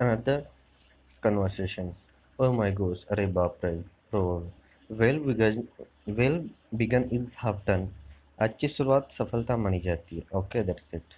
another conversation. Oh my gosh are bapre roar well begun well begun is half done. अच्छी शुरुआत सफलता मानी जाती है. Okay that's it